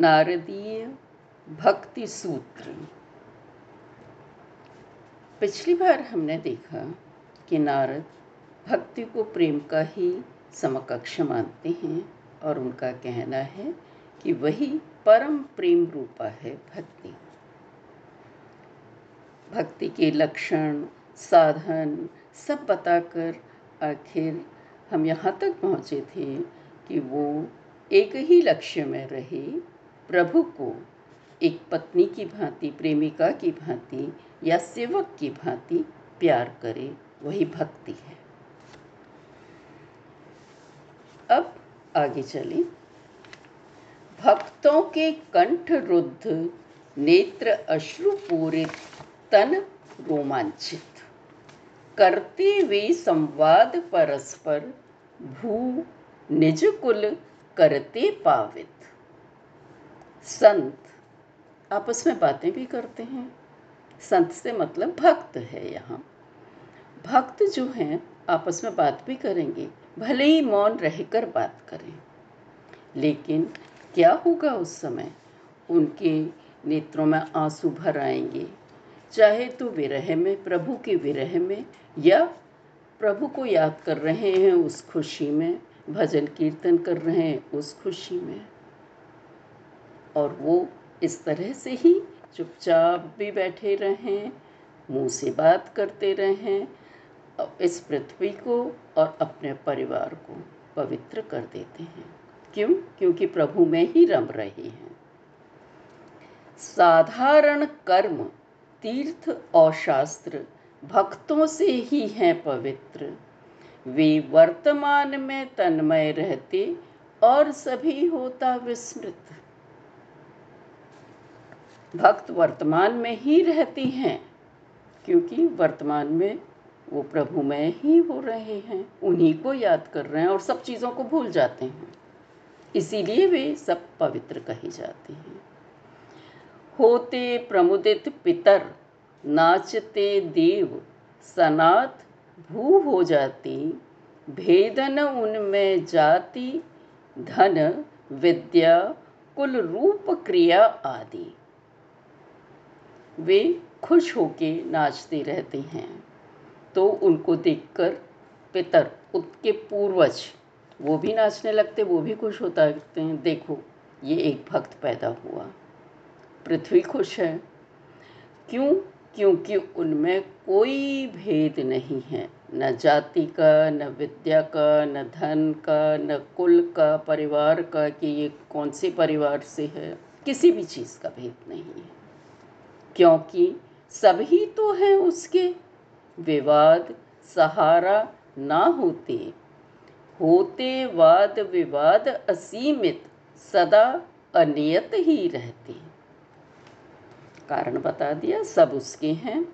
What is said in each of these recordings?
नारदीय भक्ति सूत्र। पिछली बार हमने देखा कि नारद भक्ति को प्रेम का ही समकक्ष मानते हैं और उनका कहना है कि वही परम प्रेम रूपा है भक्ति। भक्ति के लक्षण, साधन सब बताकर आखिर हम यहाँ तक पहुँचे थे कि वो एक ही लक्ष्य में रहे प्रभु को, एक पत्नी की भांति, प्रेमिका की भांति या सेवक की भांति प्यार करे, वही भक्ति है। अब आगे चलें। भक्तों के कंठ रुद्ध, नेत्र अश्रुपूरित तन रोमांचित। करते वे संवाद परस्पर, भू, निज कुल करते पावित। संत आपस में बातें भी करते हैं। संत से मतलब भक्त है यहाँ। भक्त जो हैं, आपस में बात भी करेंगे, भले ही मौन रहकर बात करें। लेकिन क्या होगा उस समय? उनके नेत्रों में आँसू भर आएँगे। चाहे तो विरह में, प्रभु के विरह में, या प्रभु को याद कर रहे हैं उस खुशी में, भजन कीर्तन कर रहे हैं उस खुशी में। और वो इस तरह से ही चुपचाप भी बैठे रहें, मुँह से बात करते रहें, इस पृथ्वी को और अपने परिवार को पवित्र कर देते हैं। क्यों? क्योंकि प्रभु में ही रम रहे हैं। साधारण कर्म, तीर्थ और शास्त्र भक्तों से ही हैं पवित्र। वे वर्तमान में तन्मय रहते और सभी होता विस्मृत। भक्त वर्तमान में ही रहती हैं, क्योंकि वर्तमान में वो प्रभु में ही हो रहे हैं। उन्हीं को याद कर रहे हैं और सब चीज़ों को भूल जाते हैं। इसीलिए वे सब पवित्र कहे जाते हैं। होते प्रमुदित पितर, नाचते देव, सनात भू हो जाती भेदन उनमें जाति, धन, विद्या, कुल रूप क्रिया आदि। वे खुश होके नाचते रहते हैं। तो उनको देखकर पितर, उनके पूर्वज, वो भी नाचने लगते, वो भी खुश होता लगते हैं। देखो, ये एक भक्त पैदा हुआ। पृथ्वी खुश है। क्यों? क्योंकि उनमें कोई भेद नहीं है। न जाति का, न विद्या का, न धन का, न कुल का, परिवार का, कि ये कौन से परिवार से है। किसी भी चीज़ का भेद नहीं है। क्योंकि सभी तो हैं उसके। विवाद, सहारा ना होते। होते वाद, विवाद असीमित, सदा अनियत ही रहते। कारण बता दिया, सब उसके हैं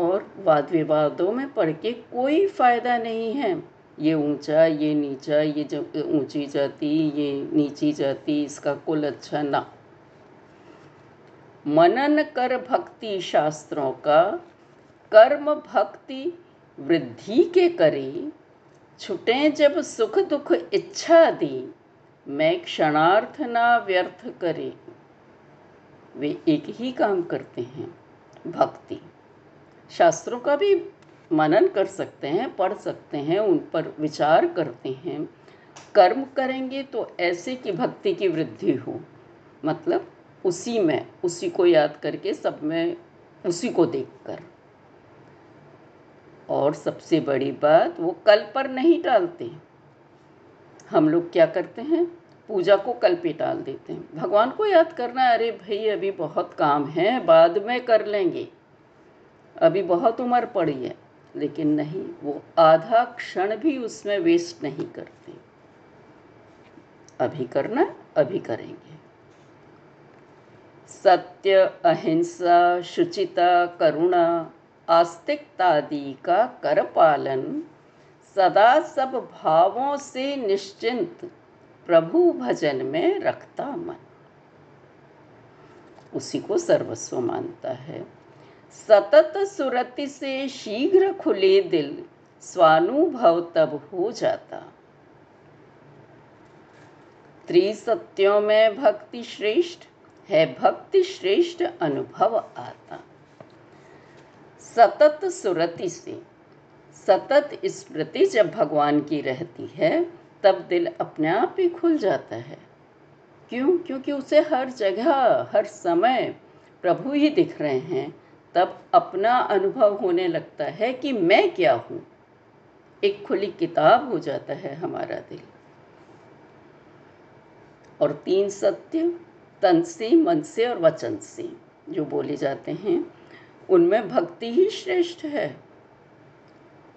और वाद विवादों में पढ़ के कोई फ़ायदा नहीं है। ये ऊँचा, ये नीचा, ये ऊँची जाति, ये नीची जाति, इसका कुल अच्छा ना। मनन कर भक्ति शास्त्रों का, कर्म भक्ति वृद्धि के करे, छुटे जब सुख दुख इच्छा दी, मैं क्षणार्थ ना व्यर्थ करे। वे एक ही काम करते हैं, भक्ति। शास्त्रों का भी मनन कर सकते हैं, पढ़ सकते हैं, उन पर विचार करते हैं। कर्म करेंगे तो ऐसे कि भक्ति की वृद्धि हो। मतलब उसी में, उसी को याद करके सब में उसी को देखकर। और सबसे बड़ी बात, वो कल पर नहीं टालते। हम लोग क्या करते हैं? पूजा को कल पे टाल देते हैं। भगवान को याद करना, अरे भाई, अभी बहुत काम है, बाद में कर लेंगे। अभी बहुत उम्र पड़ी है, लेकिन नहीं, वो आधा क्षण भी उसमें वेस्ट नहीं करते। अभी करना अभी करेंगे। सत्य, अहिंसा, शुचिता, करुणा आस्तिकतादि का कर पालन सदा सब भावों से निश्चिंत प्रभु भजन में रखता मन। उसी को सर्वस्व मानता है। सतत सुरति से शीघ्र खुले दिल, स्वानुभव तब हो जाता। त्रिसत्यों में भक्ति श्रेष्ठ है भक्ति श्रेष्ठ अनुभव आता। सतत सुरति से, सतत स्मृति जब भगवान की रहती है, तब दिल अपने आप ही खुल जाता है। क्यों? क्योंकि उसे हर जगह, हर समय प्रभु ही दिख रहे हैं। तब अपना अनुभव होने लगता है कि मैं क्या हूँ। एक खुली किताब हो जाता है हमारा दिल। और तीन सत्य तन से मन से और वचन से जो बोले जाते हैं, उनमें भक्ति ही श्रेष्ठ है।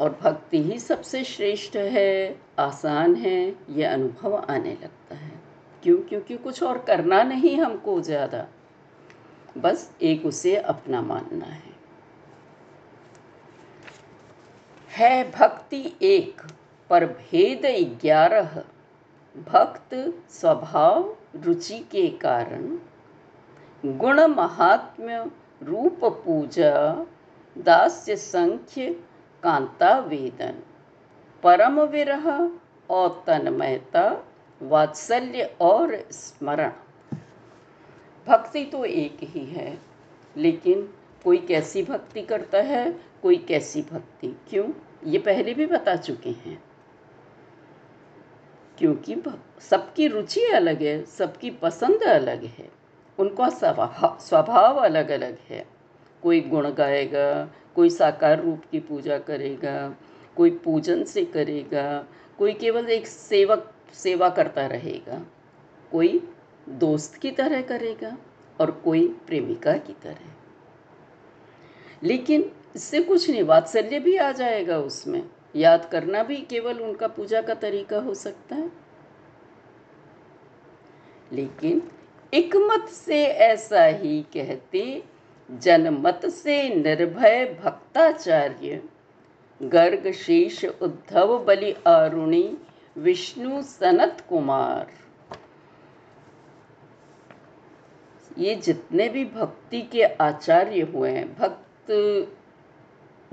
और भक्ति ही सबसे श्रेष्ठ है, आसान है यह अनुभव आने लगता है। क्यों? क्योंकि कुछ और करना नहीं हमको ज़्यादा। बस एक उसे अपना मानना है। है भक्ति एक, पर भेद ग्यारह। भक्त स्वभाव रुचि के कारण गुण महात्म्य रूप पूजा दास्य संख्य कांता वेदन परम विरह और तन्मयता, वात्सल्य और स्मरण। भक्ति तो एक ही है, लेकिन कोई कैसी भक्ति करता है, कोई कैसी भक्ति? क्यों? ये पहले भी बता चुके हैं। क्योंकि सबकी रुचि अलग है, सबकी पसंद अलग है, उनका स्वभाव अलग अलग है। कोई गुण गाएगा, कोई साकार रूप की पूजा करेगा, कोई पूजन से करेगा, कोई केवल एक सेवक, सेवा करता रहेगा, कोई दोस्त की तरह करेगा और कोई प्रेमिका की तरह। लेकिन इससे कुछ नहीं वात्सल्य भी आ जाएगा उसमें। याद करना भी केवल उनका पूजा का तरीका हो सकता है। लेकिन एक मत से ऐसा ही कहते जनमत से निर्भय भक्ताचार्य, गर्ग शेष उद्धव बलि आरुणी, विष्णु सनत कुमार। ये जितने भी भक्ति के आचार्य हुए हैं, भक्त,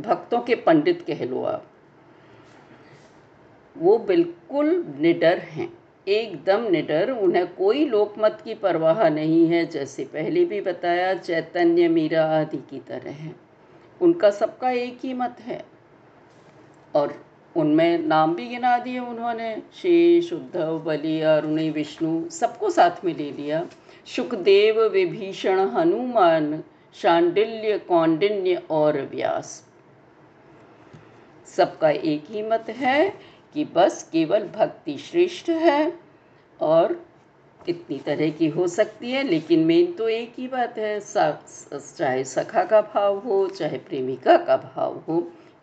भक्तों के पंडित कह लो आप वो बिल्कुल निडर हैं। एकदम निडर। उन्हें कोई लोकमत की परवाह नहीं है, जैसे पहले भी बताया, चैतन्य, मीरा आदि की तरह है। उनका सबका एक ही मत है। और उनमें नाम भी गिना दिए उन्होंने। शेष, उद्धव, बलि, अरुणी, विष्णु, सबको साथ में ले लिया। सुखदेव विभीषण, हनुमान, शांडिल्य कौंडिन्य और व्यास। सबका एक ही मत है। कि बस केवल भक्ति श्रेष्ठ है और इतनी तरह की हो सकती है, लेकिन मेन तो एक ही बात है चाहे सखा का भाव हो, चाहे प्रेमिका का भाव हो,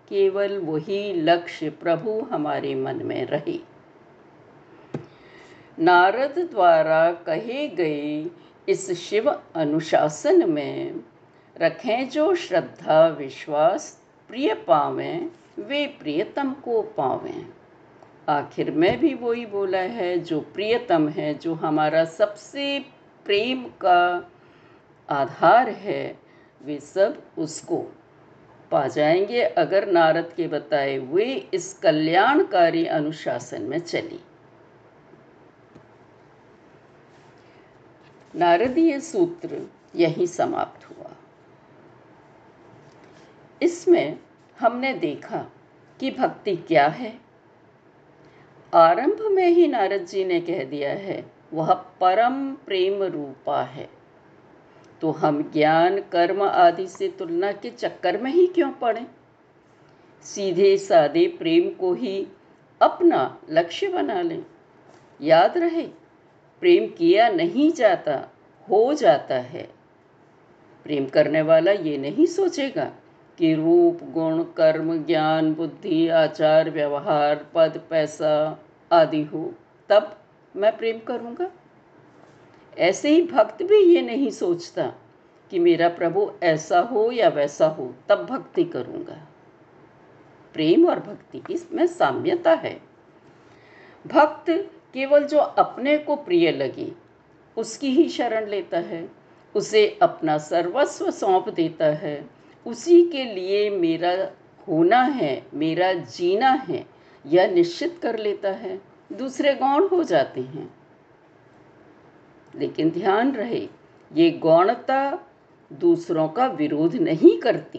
केवल वही लक्ष्य प्रभु हमारे मन में रहे। नारद द्वारा कहे गए इस शिव अनुशासन में रखें जो श्रद्धा, विश्वास, प्रिय पावें, वे प्रियतम को पावें। आखिर में भी वही बोला है, जो प्रियतम है, जो हमारा सबसे प्रेम का आधार है, वे सब उसको पा जाएँगे अगर नारद के बताए हुए इस कल्याणकारी अनुशासन में चली। नारदीय सूत्र यही समाप्त हुआ। इसमें हमने देखा कि भक्ति क्या है। आरंभ में ही नारद जी ने कह दिया है, वह परम प्रेम रूपा है। तो हम ज्ञान, कर्म आदि से तुलना के चक्कर में ही क्यों पड़े? सीधे सादे प्रेम को ही अपना लक्ष्य बना लें। याद रहे, प्रेम किया नहीं जाता, हो जाता है। प्रेम करने वाला ये नहीं सोचेगा कि रूप, गुण, कर्म, ज्ञान, बुद्धि, आचार, व्यवहार, पद, पैसा आदि हो, तब मैं प्रेम करूँगा? ऐसे ही भक्त भी ये नहीं सोचता कि मेरा प्रभु ऐसा हो या वैसा हो, तब भक्ति करूँगा। प्रेम और भक्ति इसमें साम्यता है। भक्त केवल जो अपने को प्रिय लगे, उसकी ही शरण लेता है, उसे अपना सर्वस्व सौंप देता है, उसी के लिए मेरा होना है, मेरा जीना है यह निश्चित कर लेता है, दूसरे गौण हो जाते हैं। लेकिन ध्यान रहे, ये गौणता दूसरों का विरोध नहीं करती।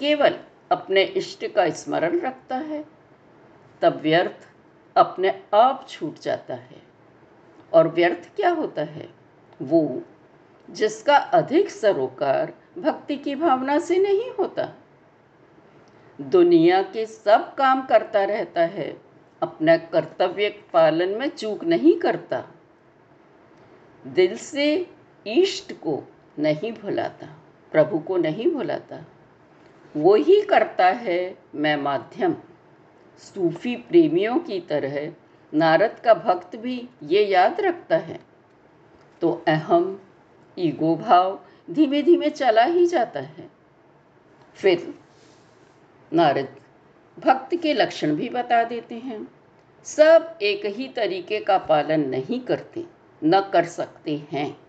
केवल अपने इष्ट का स्मरण रखता है, तब व्यर्थ अपने आप छूट जाता है। और व्यर्थ क्या होता है? वो जिसका अधिक सरोकार भक्ति की भावना से नहीं होता। दुनिया के सब काम करता रहता है, अपना कर्तव्य पालन में चूक नहीं करता। दिल से इष्ट को नहीं भुलाता, प्रभु को नहीं भुलाता। वो ही करता है मैं माध्यम। सूफी प्रेमियों की तरह नारद का भक्त भी ये याद रखता है। तो अहम ईगो भाव धीमे धीमे चला ही जाता है। फिर नारद भक्त के लक्षण भी बता देते हैं। सब एक ही तरीके का पालन नहीं करते, न कर सकते हैं।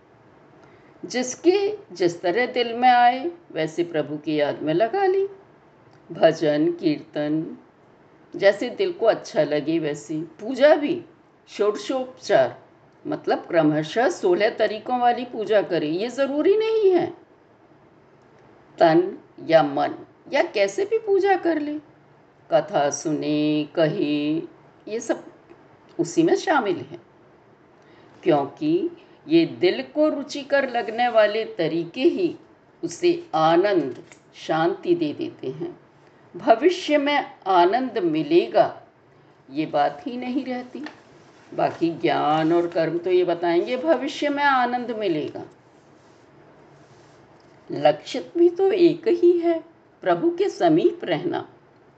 जिसके जिस तरह दिल में आए, वैसे प्रभु की याद में लगा ली। भजन, कीर्तन, जैसे दिल को अच्छा लगे वैसे। पूजा भी, षोडशोपचार मतलब क्रमशः सोलह तरीकों वाली पूजा करें, ये ज़रूरी नहीं है। तन या मन या कैसे भी पूजा कर ले। कथा सुने, कहे, ये सब उसी में शामिल है। क्योंकि ये दिल को रुचिकर लगने वाले तरीके ही उसे आनंद, शांति दे देते हैं। भविष्य में आनंद मिलेगा, ये बात ही नहीं रहती। बाकी ज्ञान और कर्म तो ये बताएँगे, भविष्य में आनंद मिलेगा। लक्ष्य भी तो एक ही है। प्रभु के समीप रहना।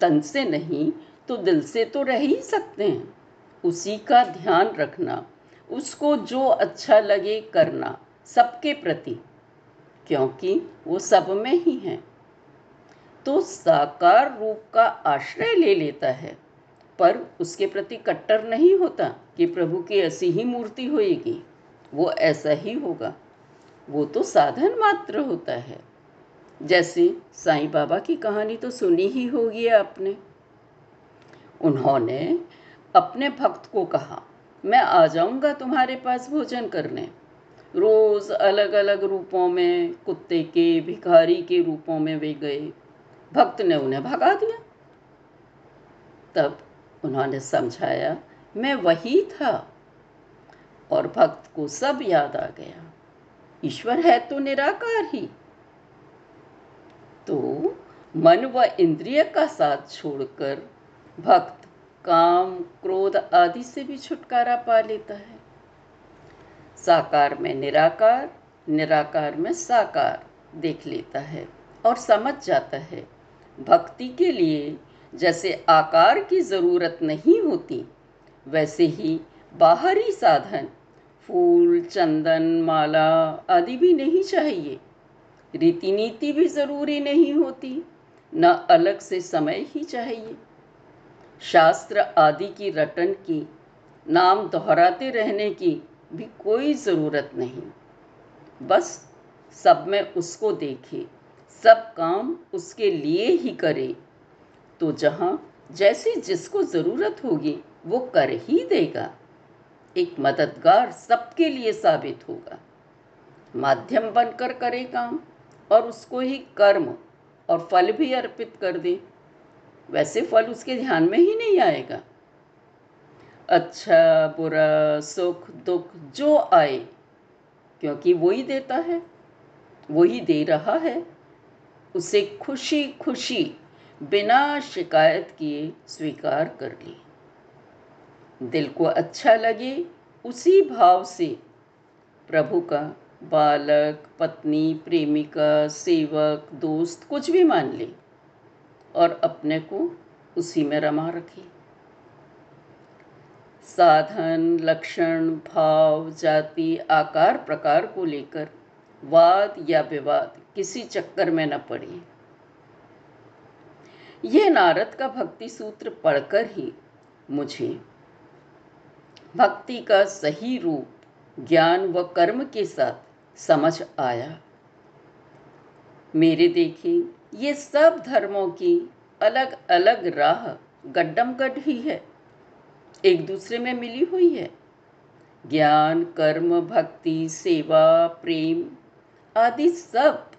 तन से नहीं तो दिल से तो रह ही सकते हैं। उसी का ध्यान रखना, उसको जो अच्छा लगे करना, सबके प्रति, क्योंकि वो सब में ही है। तो साकार रूप का आश्रय ले लेता है, पर उसके प्रति कट्टर नहीं होता कि प्रभु की ऐसी ही मूर्ति होएगी। वो ऐसा ही होगा। वो तो साधन मात्र होता है। जैसे साईं बाबा की कहानी तो सुनी ही होगी आपने। उन्होंने अपने भक्त को कहा, मैं आ जाऊँगा तुम्हारे पास भोजन करने। रोज अलग अलग रूपों में, कुत्ते के, भिखारी के रूपों में वे गए। भक्त ने उन्हें भगा दिया। तब उन्होंने समझाया, मैं वही था। और भक्त को सब याद आ गया। ईश्वर है तो निराकार ही। तो मन व इंद्रिय का साथ छोड़कर भक्त, काम, क्रोध आदि से भी छुटकारा पा लेता है। साकार में निराकार निराकार में साकार देख लेता है और समझ जाता है। भक्ति के लिए जैसे आकार की ज़रूरत नहीं होती, वैसे ही बाहरी साधन, फूल, चंदन, माला आदि भी नहीं चाहिए। रीति नीति भी ज़रूरी नहीं होती, न अलग से समय ही चाहिए। शास्त्र आदि की रटन की, नाम दोहराते रहने की भी कोई ज़रूरत नहीं। बस सब में उसको देखे, सब काम उसके लिए ही करे। तो जहाँ जैसी जिसको ज़रूरत होगी, वो कर ही देगा। एक मददगार सबके लिए साबित होगा। माध्यम बनकर करे काम। और उसको ही कर्म और फल भी अर्पित कर दे। वैसे फल उसके ध्यान में ही नहीं आएगा। अच्छा बुरा, सुख, दुख जो आए, क्योंकि वो ही देता है, वो ही दे रहा है। उसे खुशी खुशी बिना शिकायत किए स्वीकार कर ली। दिल को अच्छा लगे, उसी भाव से प्रभु का बालक, पत्नी, प्रेमिका, सेवक, दोस्त, कुछ भी मान ले और अपने को उसी में रमा रखे। साधन, लक्षण, भाव, जाति, आकार, प्रकार को लेकर वाद या विवाद किसी चक्कर में न पड़े। ये नारद का भक्ति सूत्र पढ़कर ही मुझे भक्ति का सही रूप, ज्ञान व कर्म के साथ समझ आया। मेरे देखिए ये सब धर्मों की अलग अलग राह गड्डम गड ही है। एक दूसरे में मिली हुई है। ज्ञान, कर्म, भक्ति, सेवा, प्रेम आदि सब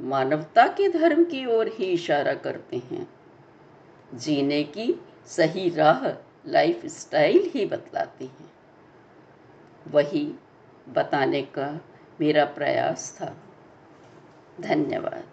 मानवता के धर्म की ओर ही इशारा करते हैं। जीने की सही राह लाइफ स्टाइल ही बतलाती हैं। वही बताने का मेरा प्रयास था। धन्यवाद।